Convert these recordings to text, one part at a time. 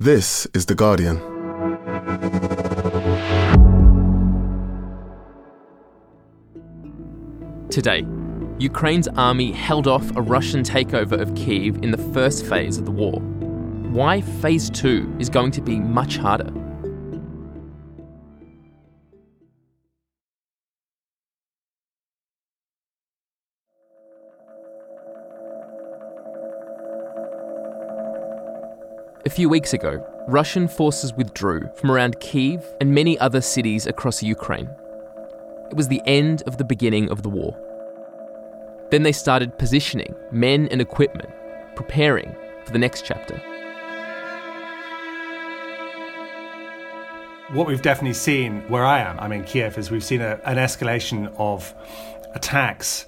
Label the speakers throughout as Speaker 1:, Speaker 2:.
Speaker 1: This is The Guardian.
Speaker 2: Today, Ukraine's army held off a Russian takeover of Kiev in the first phase of the war. Why phase two is going to be much harder. Few weeks ago, Russian forces withdrew from around Kiev and many other cities across Ukraine. It was the end of the beginning of the war. Then they started positioning men and equipment, preparing for the next chapter.
Speaker 3: What we've definitely seen where I am, I'm in Kiev, is we've seen a, an escalation of attacks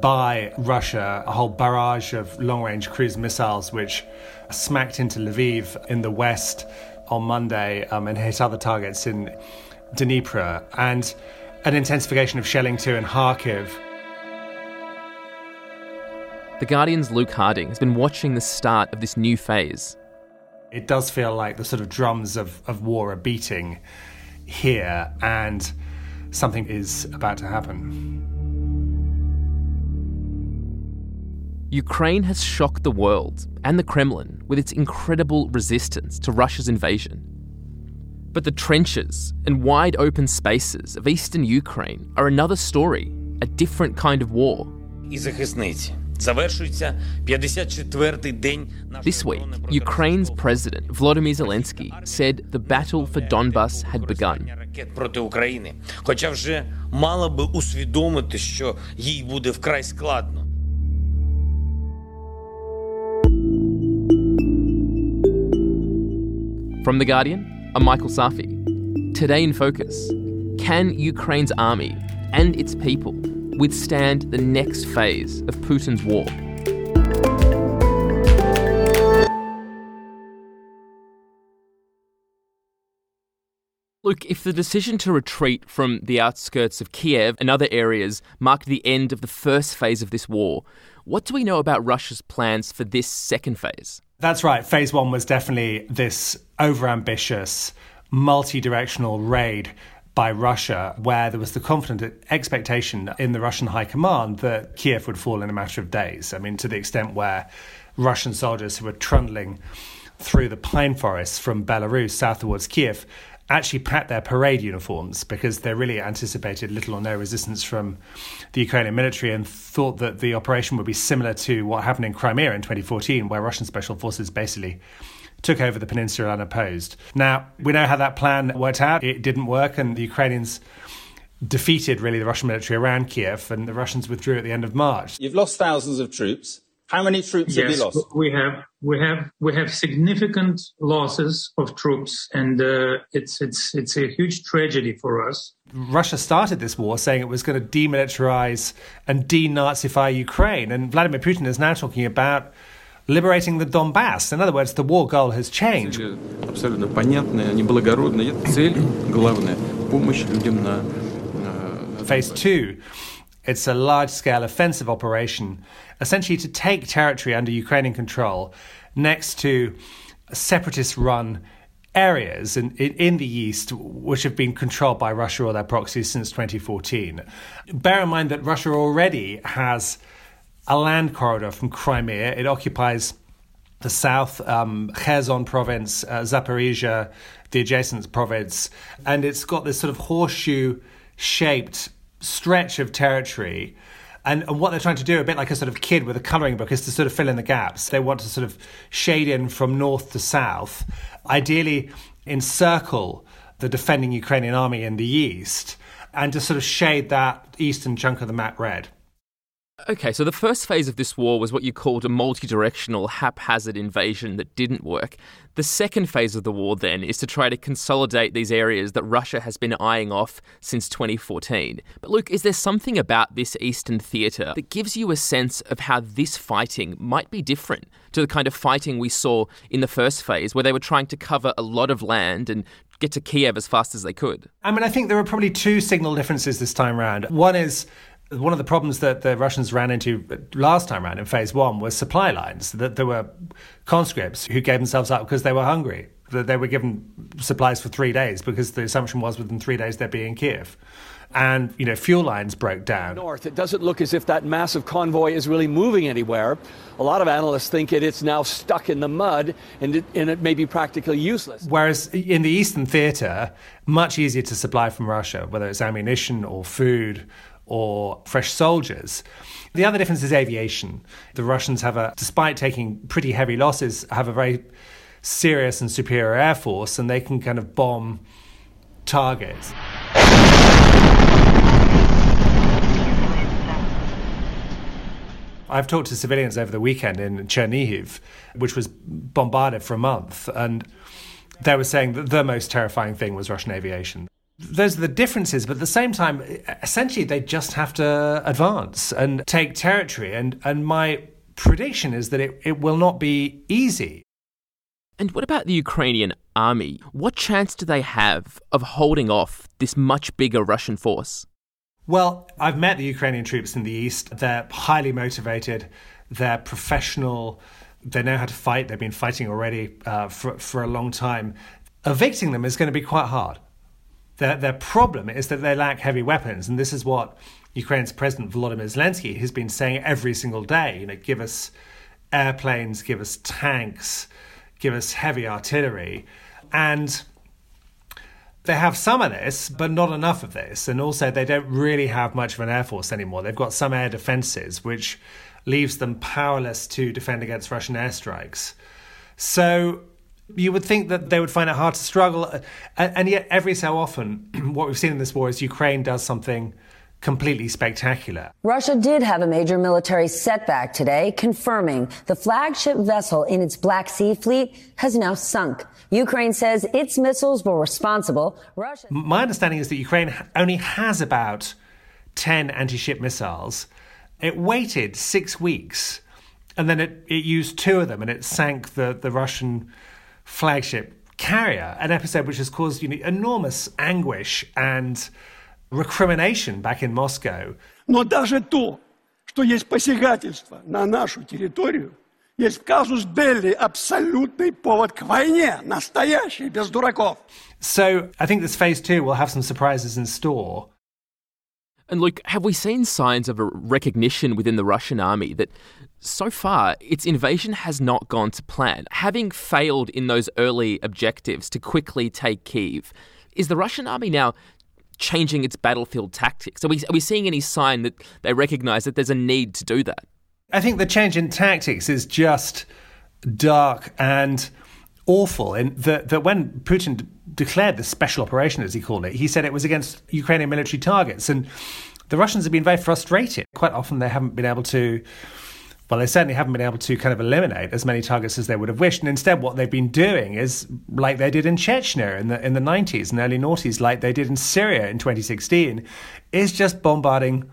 Speaker 3: by Russia, a whole barrage of long range cruise missiles which smacked into Lviv in the west on Monday um, and hit other targets in Dnipro, and an intensification of shelling too in Kharkiv.
Speaker 2: The Guardian's Luke Harding has been watching the start of this new phase.
Speaker 3: It does feel like the sort of drums of, of war are beating here, and something is about to happen.
Speaker 2: Ukraine has shocked the world and the Kremlin with its incredible resistance to Russia's invasion. But the trenches and wide open spaces of eastern Ukraine are another story, a different kind of war. This week, Ukraine's president Volodymyr Zelensky said the battle for Donbas had begun. From The Guardian, I'm Michael Safi. Today in Focus Can Ukraine's army and its people withstand the next phase of Putin's war? Look, if the decision to retreat from the outskirts of Kiev and other areas marked the end of the first phase of this war, what do we know about Russia's plans for this second phase?
Speaker 3: That's right. Phase one was definitely this overambitious, multi directional raid by Russia, where there was the confident expectation in the Russian high command that Kiev would fall in a matter of days. I mean, to the extent where Russian soldiers who were trundling through the pine forests from Belarus south towards Kiev actually packed their parade uniforms because they really anticipated little or no resistance from the Ukrainian military and thought that the operation would be similar to what happened in Crimea in 2014, where Russian special forces basically took over the peninsula unopposed. Now, we know how that plan worked out. It didn't work, and the Ukrainians defeated really the Russian military around Kiev, and the Russians withdrew at the end of March.
Speaker 4: You've lost thousands of troops. How many troops yes, have you lost?
Speaker 5: We have we have we have significant losses of troops, and uh, it's it's it's a huge tragedy for us.
Speaker 3: Russia started this war saying it was going to demilitarize and denazify Ukraine, and Vladimir Putin is now talking about liberating the Donbass. In other words, the war goal has changed.
Speaker 6: Абсолютно понятная, неблагородная цель, главная помощь людям на
Speaker 3: Phase two it's a large scale offensive operation, essentially to take territory under Ukrainian control next to separatist run areas in, in, in, the east which have been controlled by Russia or their proxies since 2014. Bear in mind that Russia already has a land corridor from Crimea. It occupies the south, um, Kherson province, uh, Zaporizhia, the adjacent province, and it's got this sort of horseshoe shaped stretch of territory. And, and, what they're trying to do, a bit like a sort of kid with a colouring book, is to sort of fill in the gaps. They want to sort of shade in from north to south, ideally encircle the defending Ukrainian army in the east, and to sort of shade that eastern chunk of the map red.
Speaker 2: Okay, so the first phase of this war was what you called a multi directional, haphazard invasion that didn't work. The second phase of the war, then, is to try to consolidate these areas that Russia has been eyeing off since 2014. But, Luke, is there something about this Eastern theatre that gives you a sense of how this fighting might be different to the kind of fighting we saw in the first phase, where they were trying to cover a lot of land and get to Kiev as fast as they could?
Speaker 3: I mean, I think there are probably two signal differences this time around. One is one of the problems that the Russians ran into last time around in phase one was supply lines. That there were conscripts who gave themselves up because they were hungry that they were given supplies for three days because the assumption was within three days they'd be in Kiev. And, you know, fuel lines broke down.
Speaker 1: North, it doesn't look as if that massive convoy is really moving anywhere. A lot of analysts think it, it's now stuck in the mud and it, and it may be practically useless.
Speaker 3: Whereas in the Eastern Theater, much easier to supply from Russia, whether it's ammunition or food or fresh soldiers. The other difference is aviation. The Russians have a, despite taking pretty heavy losses, have a very serious and superior air force, and they can kind of bomb targets. I've talked to civilians over the weekend in Chernihiv, which was bombarded for a month, and they were saying that the most terrifying thing was Russian aviation. Those are the differences, but at the same time, essentially, they just have to advance and take territory. And, and my prediction is that it, it will not be easy.
Speaker 2: And what about the Ukrainian army? What chance do they have of holding off this much bigger Russian force?
Speaker 3: Well, I've met the Ukrainian troops in the east. They're highly motivated, they're professional, they know how to fight. They've been fighting already uh, for, for a long time. Evicting them is going to be quite hard. Their, their problem is that they lack heavy weapons, and this is what Ukraine's President Volodymyr Zelensky has been saying every single day. You know, give us airplanes, give us tanks, give us heavy artillery. And they have some of this, but not enough of this. And also, they don't really have much of an air force anymore. They've got some air defenses, which leaves them powerless to defend against Russian airstrikes. So you would think that they would find it hard to struggle. Uh, and yet, every so often, what we've seen in this war is Ukraine does something completely spectacular.
Speaker 7: Russia did have a major military setback today, confirming the flagship vessel in its Black Sea fleet has now sunk. Ukraine says its missiles were responsible.
Speaker 3: Russia. My understanding is that Ukraine only has about 10 anti ship missiles. It waited six weeks and then it, it used two of them and it sank the, the Russian flagship carrier, an episode which has caused you know, enormous anguish and recrimination back in Moscow.
Speaker 8: Но даже то, что есть посягательство на нашу территорию, есть казус белли абсолютный повод к войне, настоящий, без дураков.
Speaker 3: So I think this phase two will have some surprises in store.
Speaker 2: And Luke, have we seen signs of a recognition within the Russian army that so far its invasion has not gone to plan? Having failed in those early objectives to quickly take Kiev, is the Russian army now changing its battlefield tactics? Are we, are we seeing any sign that they recognize that there's a need to do that?
Speaker 3: I think the change in tactics is just dark and awful. In that, that when Putin declared the special operation, as he called it, he said it was against Ukrainian military targets. And the Russians have been very frustrated. Quite often, they haven't been able to well, they certainly haven't been able to kind of eliminate as many targets as they would have wished. And instead, what they've been doing is like they did in Chechnya in the in the 90s and early noughties, like they did in Syria in 2016, is just bombarding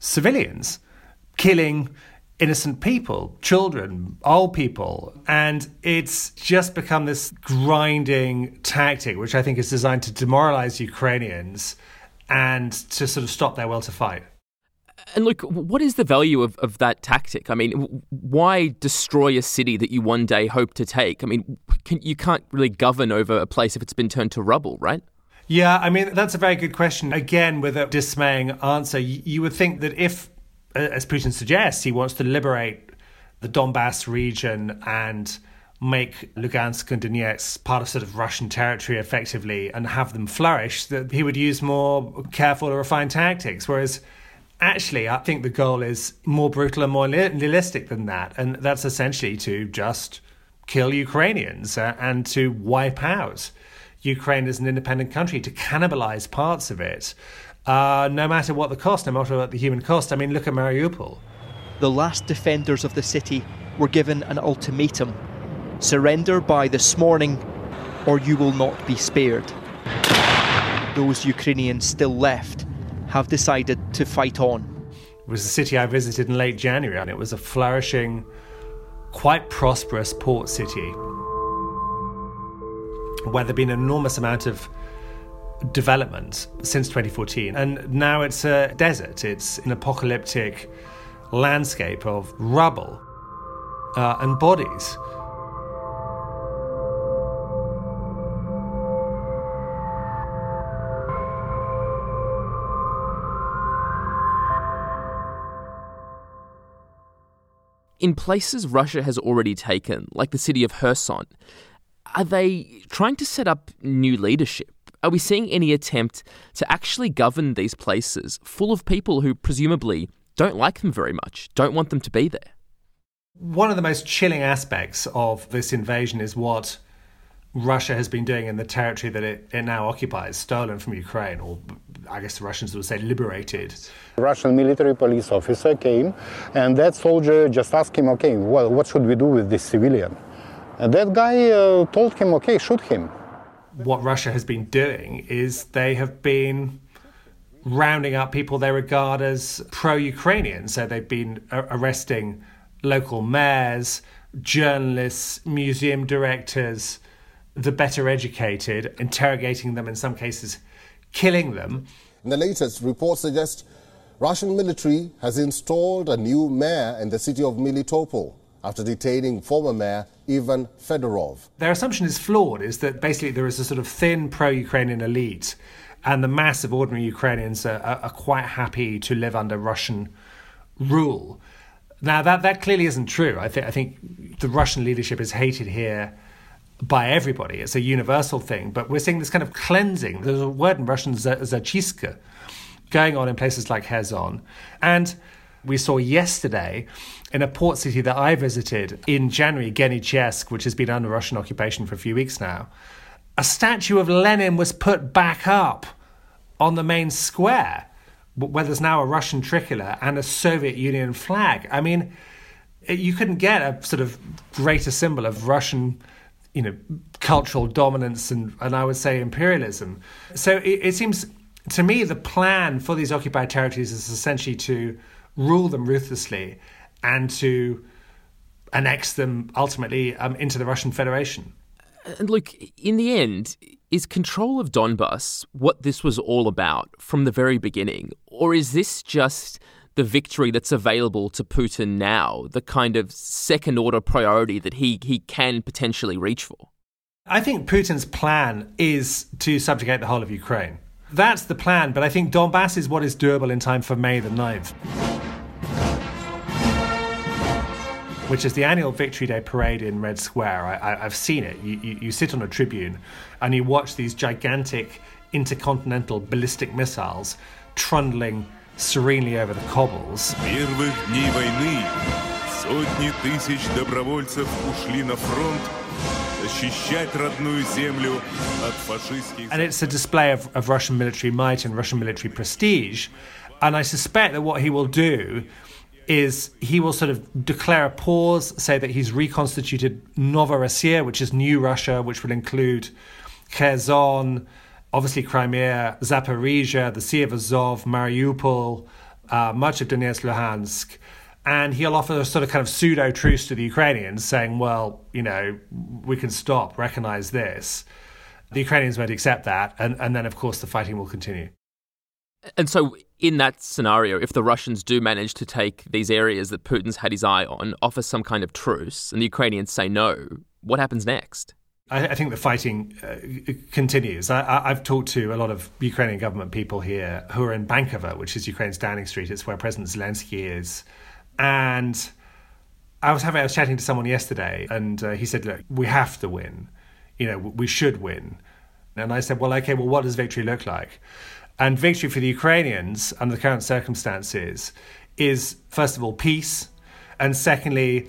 Speaker 3: civilians, killing innocent people, children, old people. And it's just become this grinding tactic, which I think is designed to demoralize Ukrainians and to sort of stop their will to fight.
Speaker 2: And look, what is the value of, of that tactic? I mean, why destroy a city that you one day hope to take? I mean, can, you can't really govern over a place if it's been turned to rubble, right?
Speaker 3: Yeah, I mean, that's a very good question. Again, with a dismaying answer, you would think that if, as Putin suggests, he wants to liberate the Donbass region and make Lugansk and Donetsk part of sort of Russian territory effectively and have them flourish, that he would use more careful or refined tactics. Whereas actually, I think the goal is more brutal and more nihilistic than that. And that's essentially to just kill Ukrainians uh, and to wipe out Ukraine as an independent country, to cannibalize parts of it, uh, no matter what the cost, no matter what the human cost. I mean, look at Mariupol.
Speaker 9: The last defenders of the city were given an ultimatum surrender by this morning, or you will not be spared. Those Ukrainians still left have decided to fight on.
Speaker 3: It was a city I visited in late January, and it was a flourishing, quite prosperous port city where there'd been an enormous amount of development since 2014. And now it's a desert, it's an apocalyptic landscape of rubble uh, and bodies.
Speaker 2: In places Russia has already taken, like the city of Kherson, are they trying to set up new leadership? Are we seeing any attempt to actually govern these places full of people who presumably don't like them very much, don't want them to be there?
Speaker 3: One of the most chilling aspects of this invasion is what Russia has been doing in the territory that it, it now occupies, stolen from Ukraine, or I guess the Russians would say liberated.
Speaker 10: A Russian military police officer came, and that soldier just asked him, okay, well, what should we do with this civilian? And that guy uh, told him, okay, shoot him.
Speaker 3: What Russia has been doing is they have been rounding up people they regard as pro Ukrainian. So they've been arresting local mayors, journalists, museum directors, the better educated, interrogating them, in some cases, killing them.
Speaker 11: The latest report suggests Russian military has installed a new mayor in the city of Melitopol after detaining former mayor Ivan Fedorov.
Speaker 3: Their assumption is flawed, is that basically there is a sort of thin pro-Ukrainian elite and the mass of ordinary Ukrainians are, are, quite happy to live under Russian rule. Now that that clearly isn't true. I think I think the Russian leadership is hated here by everybody. It's a universal thing. But we're seeing this kind of cleansing. There's a word in Russian, zachistka, going on in places like Kherson. And we saw yesterday in a port city that I visited in January, Genichyevsk, which has been under Russian occupation for a few weeks now, a statue of Lenin was put back up on the main square, where there's now a Russian tricolour and a Soviet Union flag. I mean, you couldn't get a sort of greater symbol of Russian you know, cultural dominance and, and I would say imperialism. So it, it seems to me the plan for these occupied territories is essentially to rule them ruthlessly and to annex them ultimately um, into the Russian Federation.
Speaker 2: And look, in the end, is control of Donbass what this was all about from the very beginning? Or is this just the victory that's available to Putin now, the kind of second order priority that he, he can potentially reach for?
Speaker 3: I think Putin's plan is to subjugate the whole of Ukraine. That's the plan, but I think Donbass is what is doable in time for May the 9th. Which is the annual Victory Day parade in Red Square. I, have seen it. You, you, you sit on a tribune and you watch these gigantic intercontinental ballistic missiles trundling serenely over the cobbles.
Speaker 12: Первых дней войны сотни тысяч добровольцев ушли на фронт защищать родную землю от фашистских...
Speaker 3: And it's a display of, of Russian military might and Russian military prestige. And I suspect that what he will do is he will sort of declare a pause, say that he's reconstituted Novorossiya, which is new Russia, which will include Kherson, obviously Crimea, Zaporizhia, the Sea of Azov, Mariupol, uh, much of Donetsk, Luhansk. And he'll offer a sort of kind of pseudo truce to the Ukrainians, saying, well, you know, we can stop, recognize this. The Ukrainians won't accept that. And, and then, of course, the fighting will continue.
Speaker 2: And so, in that scenario, if the Russians do manage to take these areas that Putin's had his eye on, offer some kind of truce, and the Ukrainians say no, what happens next?
Speaker 3: I, I think the fighting uh, continues. I, have talked to a lot of Ukrainian government people here who are in Bankova, which is Ukraine's Downing Street. It's where President Zelensky is. And I was having, I was chatting to someone yesterday, and uh, he said, "Look, we have to win. You know, we should win." And I said, "Well, okay. Well, what does victory look like?" And victory for the Ukrainians under the current circumstances is, first of all, peace, and secondly,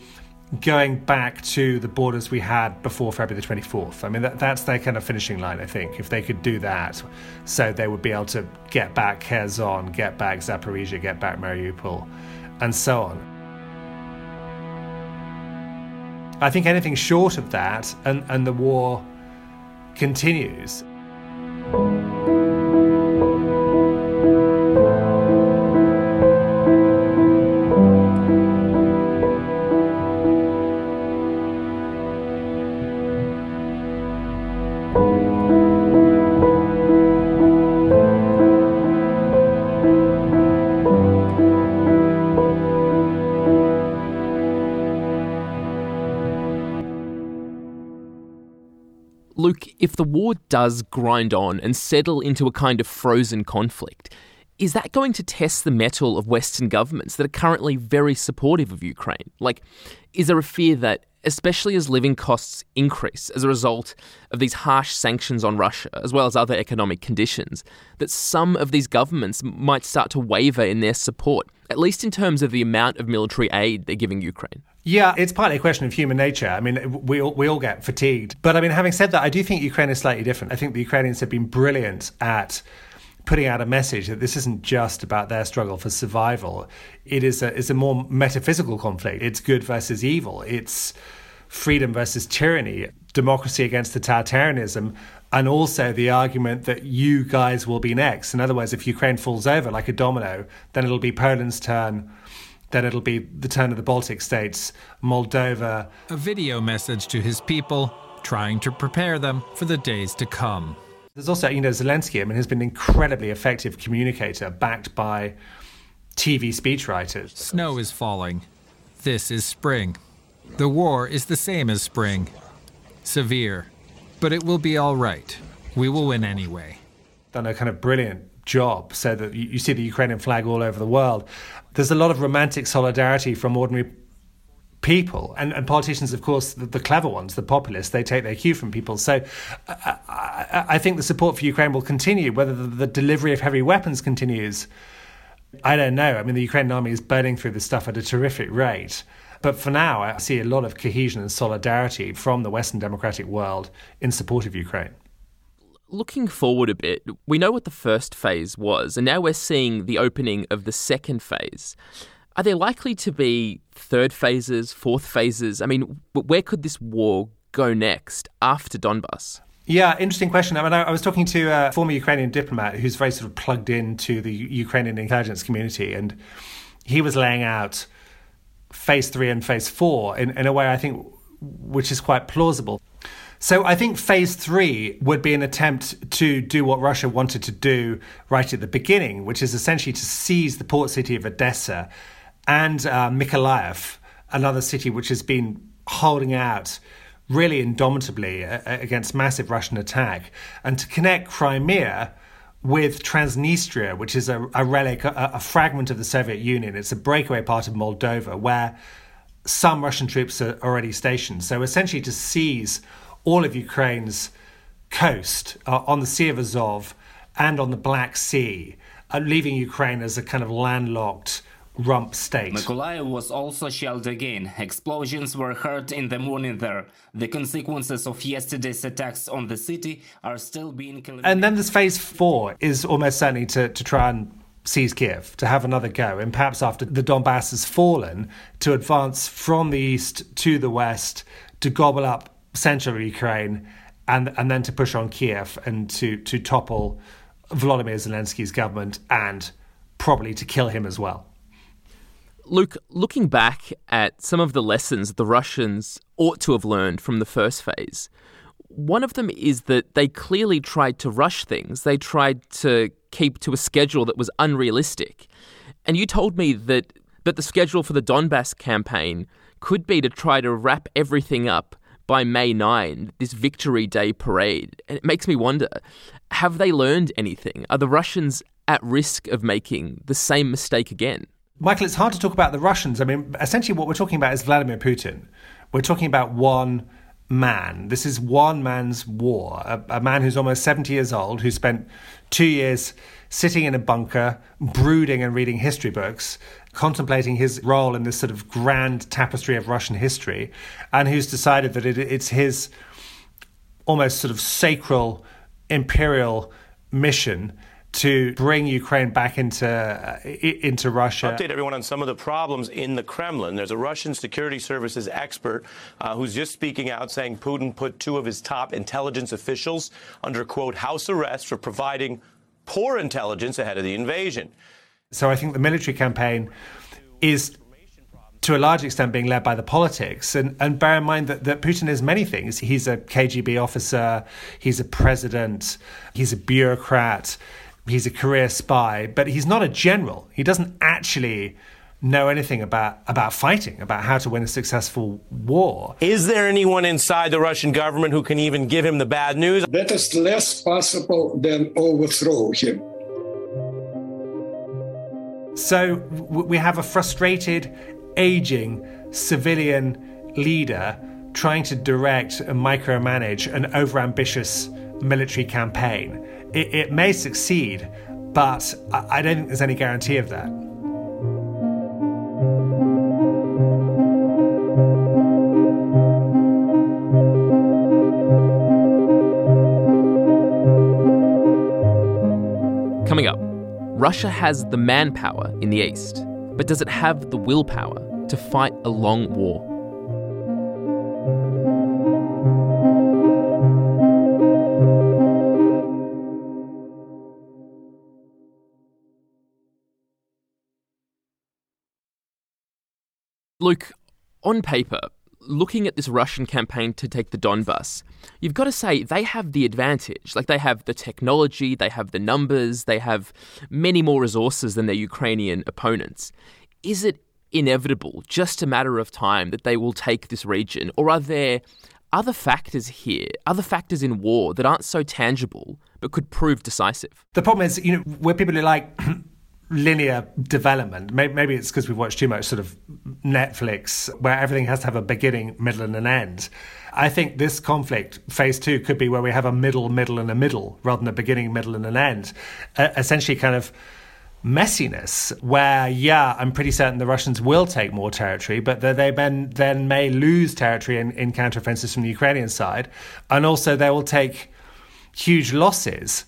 Speaker 3: going back to the borders we had before February the 24th. I mean, that, that's their kind of finishing line, I think, if they could do that. So they would be able to get back Kherson, get back Zaporizhia, get back Mariupol, and so on. I think anything short of that, and, and the war continues.
Speaker 2: The war does grind on and settle into a kind of frozen conflict, is that going to test the mettle of Western governments that are currently very supportive of Ukraine? Like, is there a fear that, especially as living costs increase as a result of these harsh sanctions on Russia, as well as other economic conditions, that some of these governments might start to waver in their support, at least in terms of the amount of military aid they're giving Ukraine?
Speaker 3: Yeah, it's partly a question of human nature. I mean, we all, we all get fatigued. But I mean, having said that, I do think Ukraine is slightly different. I think the Ukrainians have been brilliant at putting out a message that this isn't just about their struggle for survival. It is a, it's a more metaphysical conflict. It's good versus evil. It's freedom versus tyranny, democracy against the totalitarianism, and also the argument that you guys will be next. In other words, if Ukraine falls over like a domino, then it'll be Poland's turn. Then it'll be the turn of the Baltic states, Moldova.
Speaker 13: A video message to his people, trying to prepare them for the days to come.
Speaker 3: There's also, you know, Zelensky, I mean, has been an incredibly effective communicator backed by TV speechwriters.
Speaker 13: Snow is falling. This is spring. The war is the same as spring. Severe. But it will be all right. We will win anyway.
Speaker 3: Done a kind of brilliant job so that you see the Ukrainian flag all over the world. There's a lot of romantic solidarity from ordinary people. And, and politicians, of course, the, the, clever ones, the populists, they take their cue from people. So I, I, I think the support for Ukraine will continue. Whether the, the, delivery of heavy weapons continues, I don't know. I mean, the Ukrainian army is burning through this stuff at a terrific rate. But for now, I see a lot of cohesion and solidarity from the Western democratic world in support of Ukraine.
Speaker 2: Looking forward a bit, we know what the first phase was, and now we're seeing the opening of the second phase. Are there likely to be third phases, fourth phases? I mean, where could this war go next after Donbass?
Speaker 3: Yeah, interesting question. I mean, I, was talking to a former Ukrainian diplomat who's very sort of plugged into the Ukrainian intelligence community, and he was laying out phase three and phase four in, in a way I think which is quite plausible. So I think phase three would be an attempt to do what Russia wanted to do right at the beginning, which is essentially to seize the port city of Odessa and uh, Mykolaiv, another city which has been holding out really indomitably uh, against massive Russian attack, and to connect Crimea with Transnistria, which is a, a relic, a, a, fragment of the Soviet Union. It's a breakaway part of Moldova where some Russian troops are already stationed. So essentially, to seize all of Ukraine's coast uh, on the Sea of Azov and on the Black Sea, uh, leaving Ukraine as a kind of landlocked rump state.
Speaker 14: Mykolaiv was also shelled again. Explosions were heard in the morning there. The consequences of yesterday's attacks on the city are still being.
Speaker 3: And then this phase four is almost certainly to, to try and seize Kiev, to have another go, and perhaps after the Donbass has fallen, to advance from the east to the west, to gobble up central Ukraine, and and then to push on Kiev and to to topple Volodymyr Zelensky's government and probably to kill him as well.
Speaker 2: Luke, looking back at some of the lessons the Russians ought to have learned from the first phase, one of them is that they clearly tried to rush things. They tried to keep to a schedule that was unrealistic. And you told me that, that the schedule for the Donbass campaign could be to try to wrap everything up by May 9, this Victory Day parade. And it makes me wonder have they learned anything? Are the Russians at risk of making the same mistake again?
Speaker 3: Michael, it's hard to talk about the Russians. I mean, essentially, what we're talking about is Vladimir Putin. We're talking about one man. This is one man's war. A, a, man who's almost 70 years old, who spent two years sitting in a bunker, brooding and reading history books, contemplating his role in this sort of grand tapestry of Russian history, and who's decided that it, it's his almost sort of sacral imperial mission to bring Ukraine back into uh, into Russia.
Speaker 15: Update everyone on some of the problems in the Kremlin. There's a Russian security services expert uh, who's just speaking out saying Putin put two of his top intelligence officials under quote house arrest for providing poor intelligence ahead of the invasion.
Speaker 3: So I think the military campaign is to a large extent being led by the politics. And, and bear in mind that, that Putin is many things. He's a KGB officer, he's a president, he's a bureaucrat, he's a career spy, but he's not a general. He doesn't actually know anything about about fighting, about how to win a successful war.
Speaker 15: Is there anyone inside the Russian government who can even give him the bad news?
Speaker 16: That is less possible than overthrow him.
Speaker 3: So we have a frustrated, aging civilian leader trying to direct and micromanage an overambitious military campaign. It, it may succeed, but I don't think there's any guarantee of that.
Speaker 2: Coming up, Russia has the manpower in the east, but does it have the willpower to fight a long war? Luke, on paper, looking at this Russian campaign to take the Donbas, you've got to say they have the advantage. Like they have the technology, they have the numbers, they have many more resources than their Ukrainian opponents. Is it inevitable, just a matter of time, that they will take this region? Or are there other factors here, other factors in war that aren't so tangible but could prove decisive?
Speaker 3: The problem is, you know, where people are like, linear development. Maybe it's because we've watched too much sort of Netflix, where everything has to have a beginning, middle, and an end. I think this conflict, phase two, could be where we have a middle, middle, and a middle, rather than a beginning, middle, and an end. Uh, essentially, kind of messiness where, yeah, I'm pretty certain the Russians will take more territory, but they then, then may lose territory in, in counteroffensives from the Ukrainian side. And also, they will take huge losses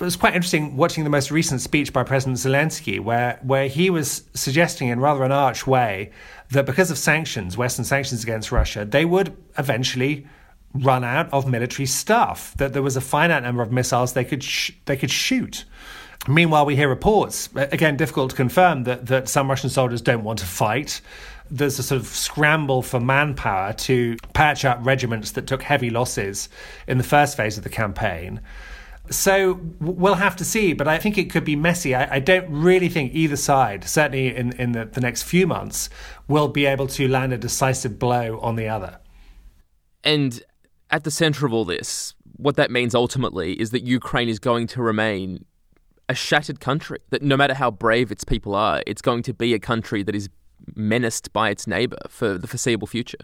Speaker 3: it was quite interesting watching the most recent speech by President Zelensky, where, where he was suggesting in rather an arch way that because of sanctions, Western sanctions against Russia, they would eventually run out of military stuff, that there was a finite number of missiles they could, sh- they could shoot. Meanwhile, we hear reports, again, difficult to confirm, that, that some Russian soldiers don't want to fight. There's a sort of scramble for manpower to patch up regiments that took heavy losses in the first phase of the campaign. So we'll have to see, but I think it could be messy. I, I don't really think either side, certainly in, in the, the next few months, will be able to land a decisive blow on the other.
Speaker 2: And at the center of all this, what that means ultimately is that Ukraine is going to remain a shattered country. That no matter how brave its people are, it's going to be a country that is menaced by its neighbor for the foreseeable future.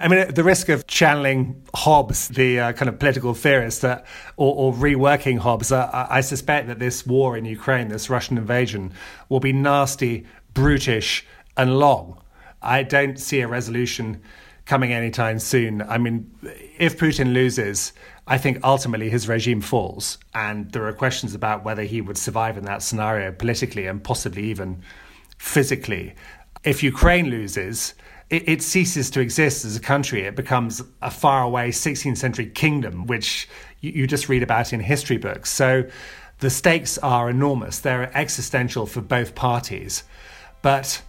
Speaker 3: I mean, at the risk of channeling Hobbes, the uh, kind of political theorist, uh, or, or, reworking Hobbes, uh, I suspect that this war in Ukraine, this Russian invasion, will be nasty, brutish, and long. I don't see a resolution coming anytime soon. I mean, if Putin loses, I think ultimately his regime falls. And there are questions about whether he would survive in that scenario politically and possibly even physically. If Ukraine loses, it, it, ceases to exist as a country. It becomes a faraway 16th century kingdom, which you, you just read about in history books. So the stakes are enormous. They're existential for both parties. But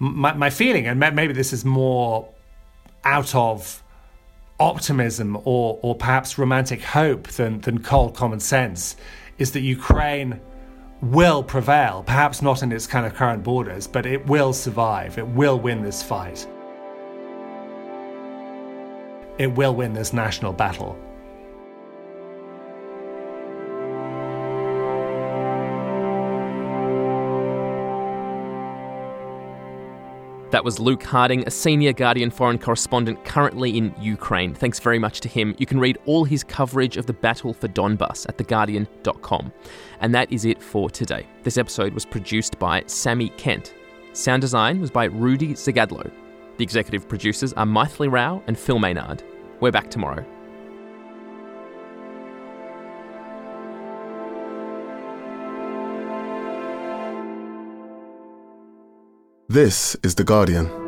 Speaker 3: my, my feeling, and maybe this is more out of optimism or, or perhaps romantic hope than, than cold common sense, is that Ukraine will prevail, perhaps not in its kind of current borders, but it will survive. It will win this fight it will win this national battle.
Speaker 2: That was Luke Harding, a senior Guardian foreign correspondent currently in Ukraine. Thanks very much to him. You can read all his coverage of the battle for Donbass at theguardian.com. And that is it for today. This episode was produced by Sami Kent. Sound design was by Rudy Zagadlo. The executive producers are Mythili Rao and Phil Maynard. We're back tomorrow.
Speaker 11: This is The Guardian.